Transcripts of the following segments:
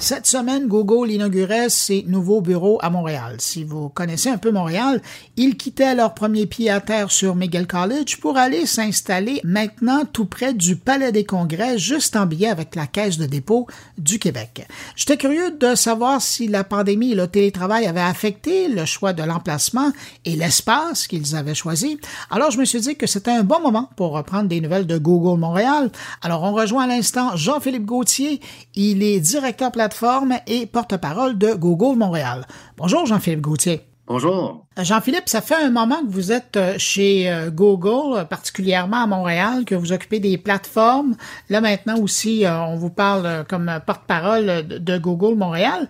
Cette semaine, Google inaugurait ses nouveaux bureaux à Montréal. Si vous connaissez un peu Montréal, ils quittaient leur premier pied à terre sur McGill College pour aller s'installer maintenant tout près du Palais des Congrès, juste en biais avec la Caisse de dépôt du Québec. J'étais curieux de savoir si la pandémie et le télétravail avaient affecté le choix de l'emplacement et l'espace qu'ils avaient choisi. Alors je me suis dit que c'était un bon moment pour reprendre des nouvelles de Google Montréal. Alors on rejoint à l'instant Jean-Philippe Gauthier. Il est directeur plateforme et porte-parole de Google Montréal. Bonjour Jean-Philippe Gauthier. Bonjour. Jean-Philippe, ça fait un moment que vous êtes euh, chez euh, Google, particulièrement à Montréal, que vous occupez des plateformes. Là maintenant aussi, euh, on vous parle comme porte-parole de Google Montréal.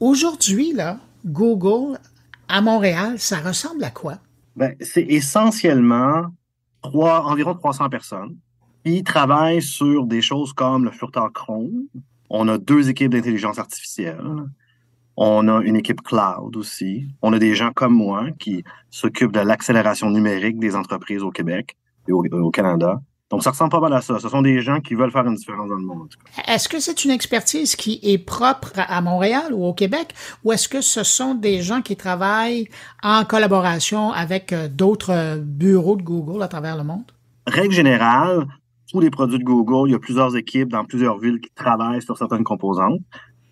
Aujourd'hui, là, Google à Montréal, ça ressemble à quoi? Ben, c'est essentiellement trois, environ 300 personnes qui travaillent sur des choses comme le furteur Chrome, on a deux équipes d'intelligence artificielle. On a une équipe cloud aussi. On a des gens comme moi qui s'occupent de l'accélération numérique des entreprises au Québec et au, Canada. Donc, ça ressemble pas mal à ça. Ce sont des gens qui veulent faire une différence dans le monde. Est-ce que c'est une expertise qui est propre à Montréal ou au Québec, ou est-ce que ce sont des gens qui travaillent en collaboration avec euh, d'autres bureaux de Google à travers le monde? Règle générale, tous les produits de Google, il y a plusieurs équipes dans plusieurs villes qui travaillent sur certaines composantes.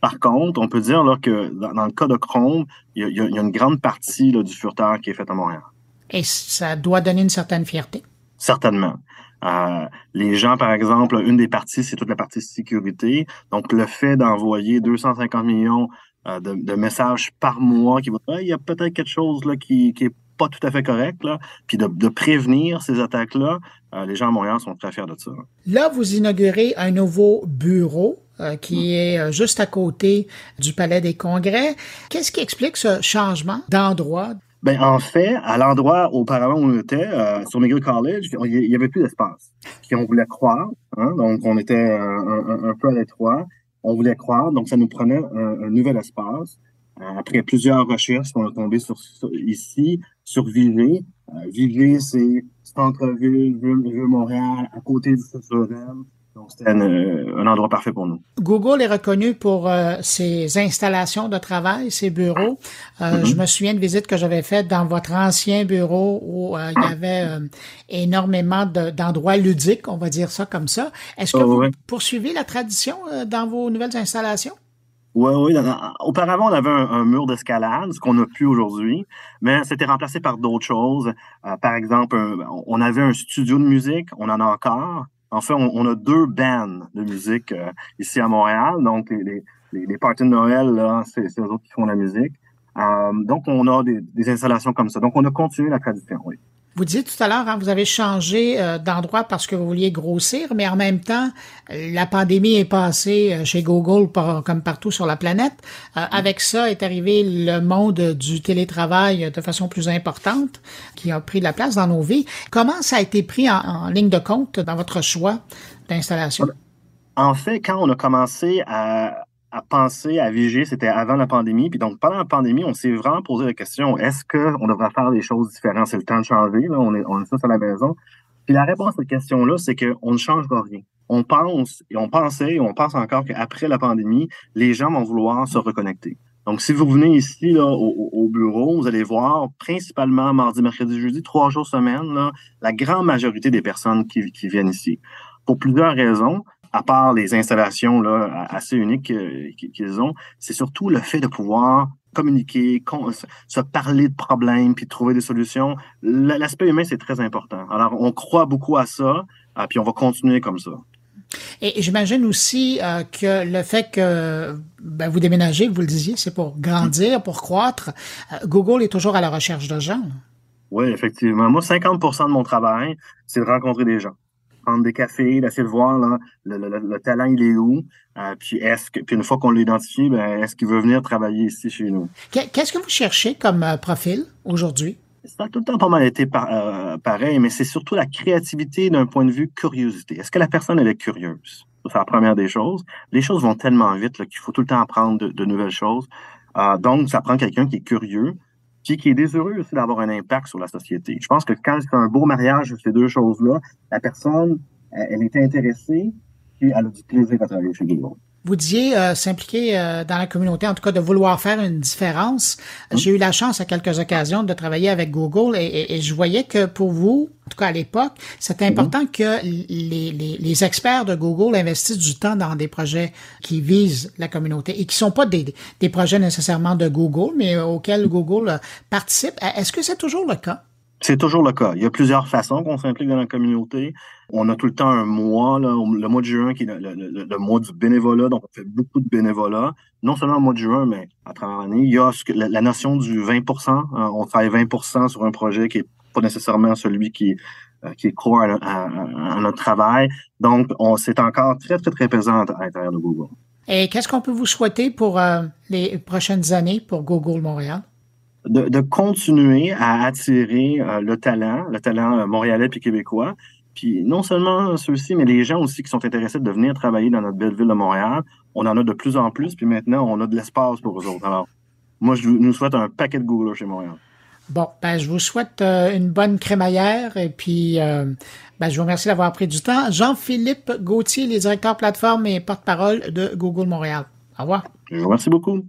Par contre, on peut dire là, que dans, le cas de Chrome, il y a, une grande partie du furteur qui est faite à Montréal. Et ça doit donner une certaine fierté. Certainement. Euh, les gens, par exemple, une des parties, c'est toute la partie sécurité. Donc, le fait d'envoyer 250 millions euh, de, messages par mois, qui va, il y a peut-être quelque chose là, qui, qui est pas tout à fait correct, là, puis de, prévenir ces attaques-là, euh, les gens à Montréal sont très fiers de ça. Là, vous inaugurez un nouveau bureau euh, qui est euh, juste à côté du Palais des Congrès. Qu'est-ce qui explique ce changement d'endroit? Ben, en fait, à l'endroit auparavant où on était, sur McGill College, il n'y avait plus d'espace. Puis on voulait croire, hein, donc on était un, peu à l'étroit. On voulait croire, donc ça nous prenait un, un nouvel espace. Après plusieurs recherches, on est tombé sur, ici, sur Vivey. Euh, c'est centre-ville, ville, Montréal, à côté du Futurel. Donc, c'était un, endroit parfait pour nous. Google est reconnu pour euh, ses installations de travail, ses bureaux. Euh, mm-hmm. Je me souviens de visites que j'avais faites dans votre ancien bureau où il y avait énormément d'endroits ludiques, on va dire ça comme ça. Est-ce que vous poursuivez la tradition dans vos nouvelles installations? Oui, oui. Auparavant, on avait un, mur d'escalade, ce qu'on n'a plus aujourd'hui, mais c'était remplacé par d'autres choses. Euh, par exemple, on avait un studio de musique, on en a encore. En fait, on, a deux bands de musique euh, ici à Montréal. Donc, les, parties de Noël, c'est eux autres qui font la musique. Euh, donc, on a des, des, installations comme ça. Donc, on a continué la tradition, oui. Vous disiez tout à l'heure, hein, vous avez changé euh, d'endroit parce que vous vouliez grossir, mais en même temps, la pandémie est passée euh, chez Google comme partout sur la planète. Euh, avec ça est arrivé le monde du télétravail de façon plus importante, qui a pris de la place dans nos vies. Comment ça a été pris en ligne de compte dans votre choix d'installation? En fait, quand on a commencé à, à penser, à viger, c'était avant la pandémie. Puis donc, pendant la pandémie, on s'est vraiment posé la question, est-ce qu'on devrait faire des choses différentes? C'est le temps de changer, là, on est, on est tous à la maison. Puis la réponse à cette question-là, c'est qu'on ne changera rien. On pense, et on pensait, et on pense encore qu'après la pandémie, les gens vont vouloir se reconnecter. Donc, si vous venez ici au, bureau, vous allez voir principalement mardi, mercredi, jeudi, trois jours semaine, la grande majorité des personnes qui viennent ici. Pour plusieurs raisons à part les installations là, assez uniques euh, qu'ils ont, c'est surtout le fait de pouvoir communiquer, se parler de problèmes, puis trouver des solutions. L'aspect humain, c'est très important. Alors, on croit beaucoup à ça, euh, puis on va continuer comme ça. Et j'imagine aussi euh, que le fait que ben, vous déménagez, vous le disiez, c'est pour grandir, pour croître. Google est toujours à la recherche de gens. Oui, effectivement. Moi, 50% de mon travail, c'est de rencontrer des gens prendre des cafés, d'essayer de voir là, le, talent, il est où? Euh, puis est-ce que puis une fois qu'on l'identifie, ben, est-ce qu'il veut venir travailler ici chez nous? Qu'est-ce que vous cherchez comme euh, profil aujourd'hui? Ça a tout le temps pas mal été euh, pareil, mais c'est surtout la créativité d'un point de vue curiosité. Est-ce que la personne, elle est curieuse? C'est la première des choses. Les choses vont tellement vite qu'il faut tout le temps apprendre de, nouvelles choses. donc, ça prend quelqu'un qui est curieux, puis qui est désireux aussi d'avoir un impact sur la société. Je pense que quand c'est un beau mariage ces deux choses-là, la personne, elle est intéressée, puis elle a du plaisir à travailler chez Google. Vous disiez euh, s'impliquer euh, dans la communauté, en tout cas de vouloir faire une différence. J'ai eu la chance à quelques occasions de travailler avec Google et, je voyais que pour vous, en tout cas à l'époque, c'était mm-hmm. important que les, les, experts de Google investissent du temps dans des projets qui visent la communauté et qui sont pas des, des projets nécessairement de Google, mais auxquels Google participe. Est-ce que c'est toujours le cas? C'est toujours le cas. Il y a plusieurs façons qu'on s'implique dans la communauté. On a tout le temps un mois, là, le mois de juin qui est le, mois du bénévolat, donc on fait beaucoup de bénévolat. Non seulement au mois de juin, mais à travers l'année. Il y a la, notion du 20% hein. On travaille 20% sur un projet qui est pas nécessairement celui qui, euh, qui est core à, notre travail. Donc, on c'est encore très, très, très présent à l'intérieur de Google. Et qu'est-ce qu'on peut vous souhaiter pour euh, les prochaines années pour Google Montréal? De, continuer à attirer euh, le talent, le talent euh, montréalais puis québécois. Puis non seulement ceux-ci, mais les gens aussi qui sont intéressés de venir travailler dans notre belle ville de Montréal. On en a de plus en plus, puis maintenant, on a de l'espace pour eux autres. Alors, moi, je nous souhaite un paquet de Google chez Montréal. Bon, ben, je vous souhaite euh, une bonne crémaillère et puis ben, je vous remercie d'avoir pris du temps. Jean-Philippe Gauthier, les directeurs plateforme et porte-parole de Google Montréal. Au revoir. Je vous remercie beaucoup.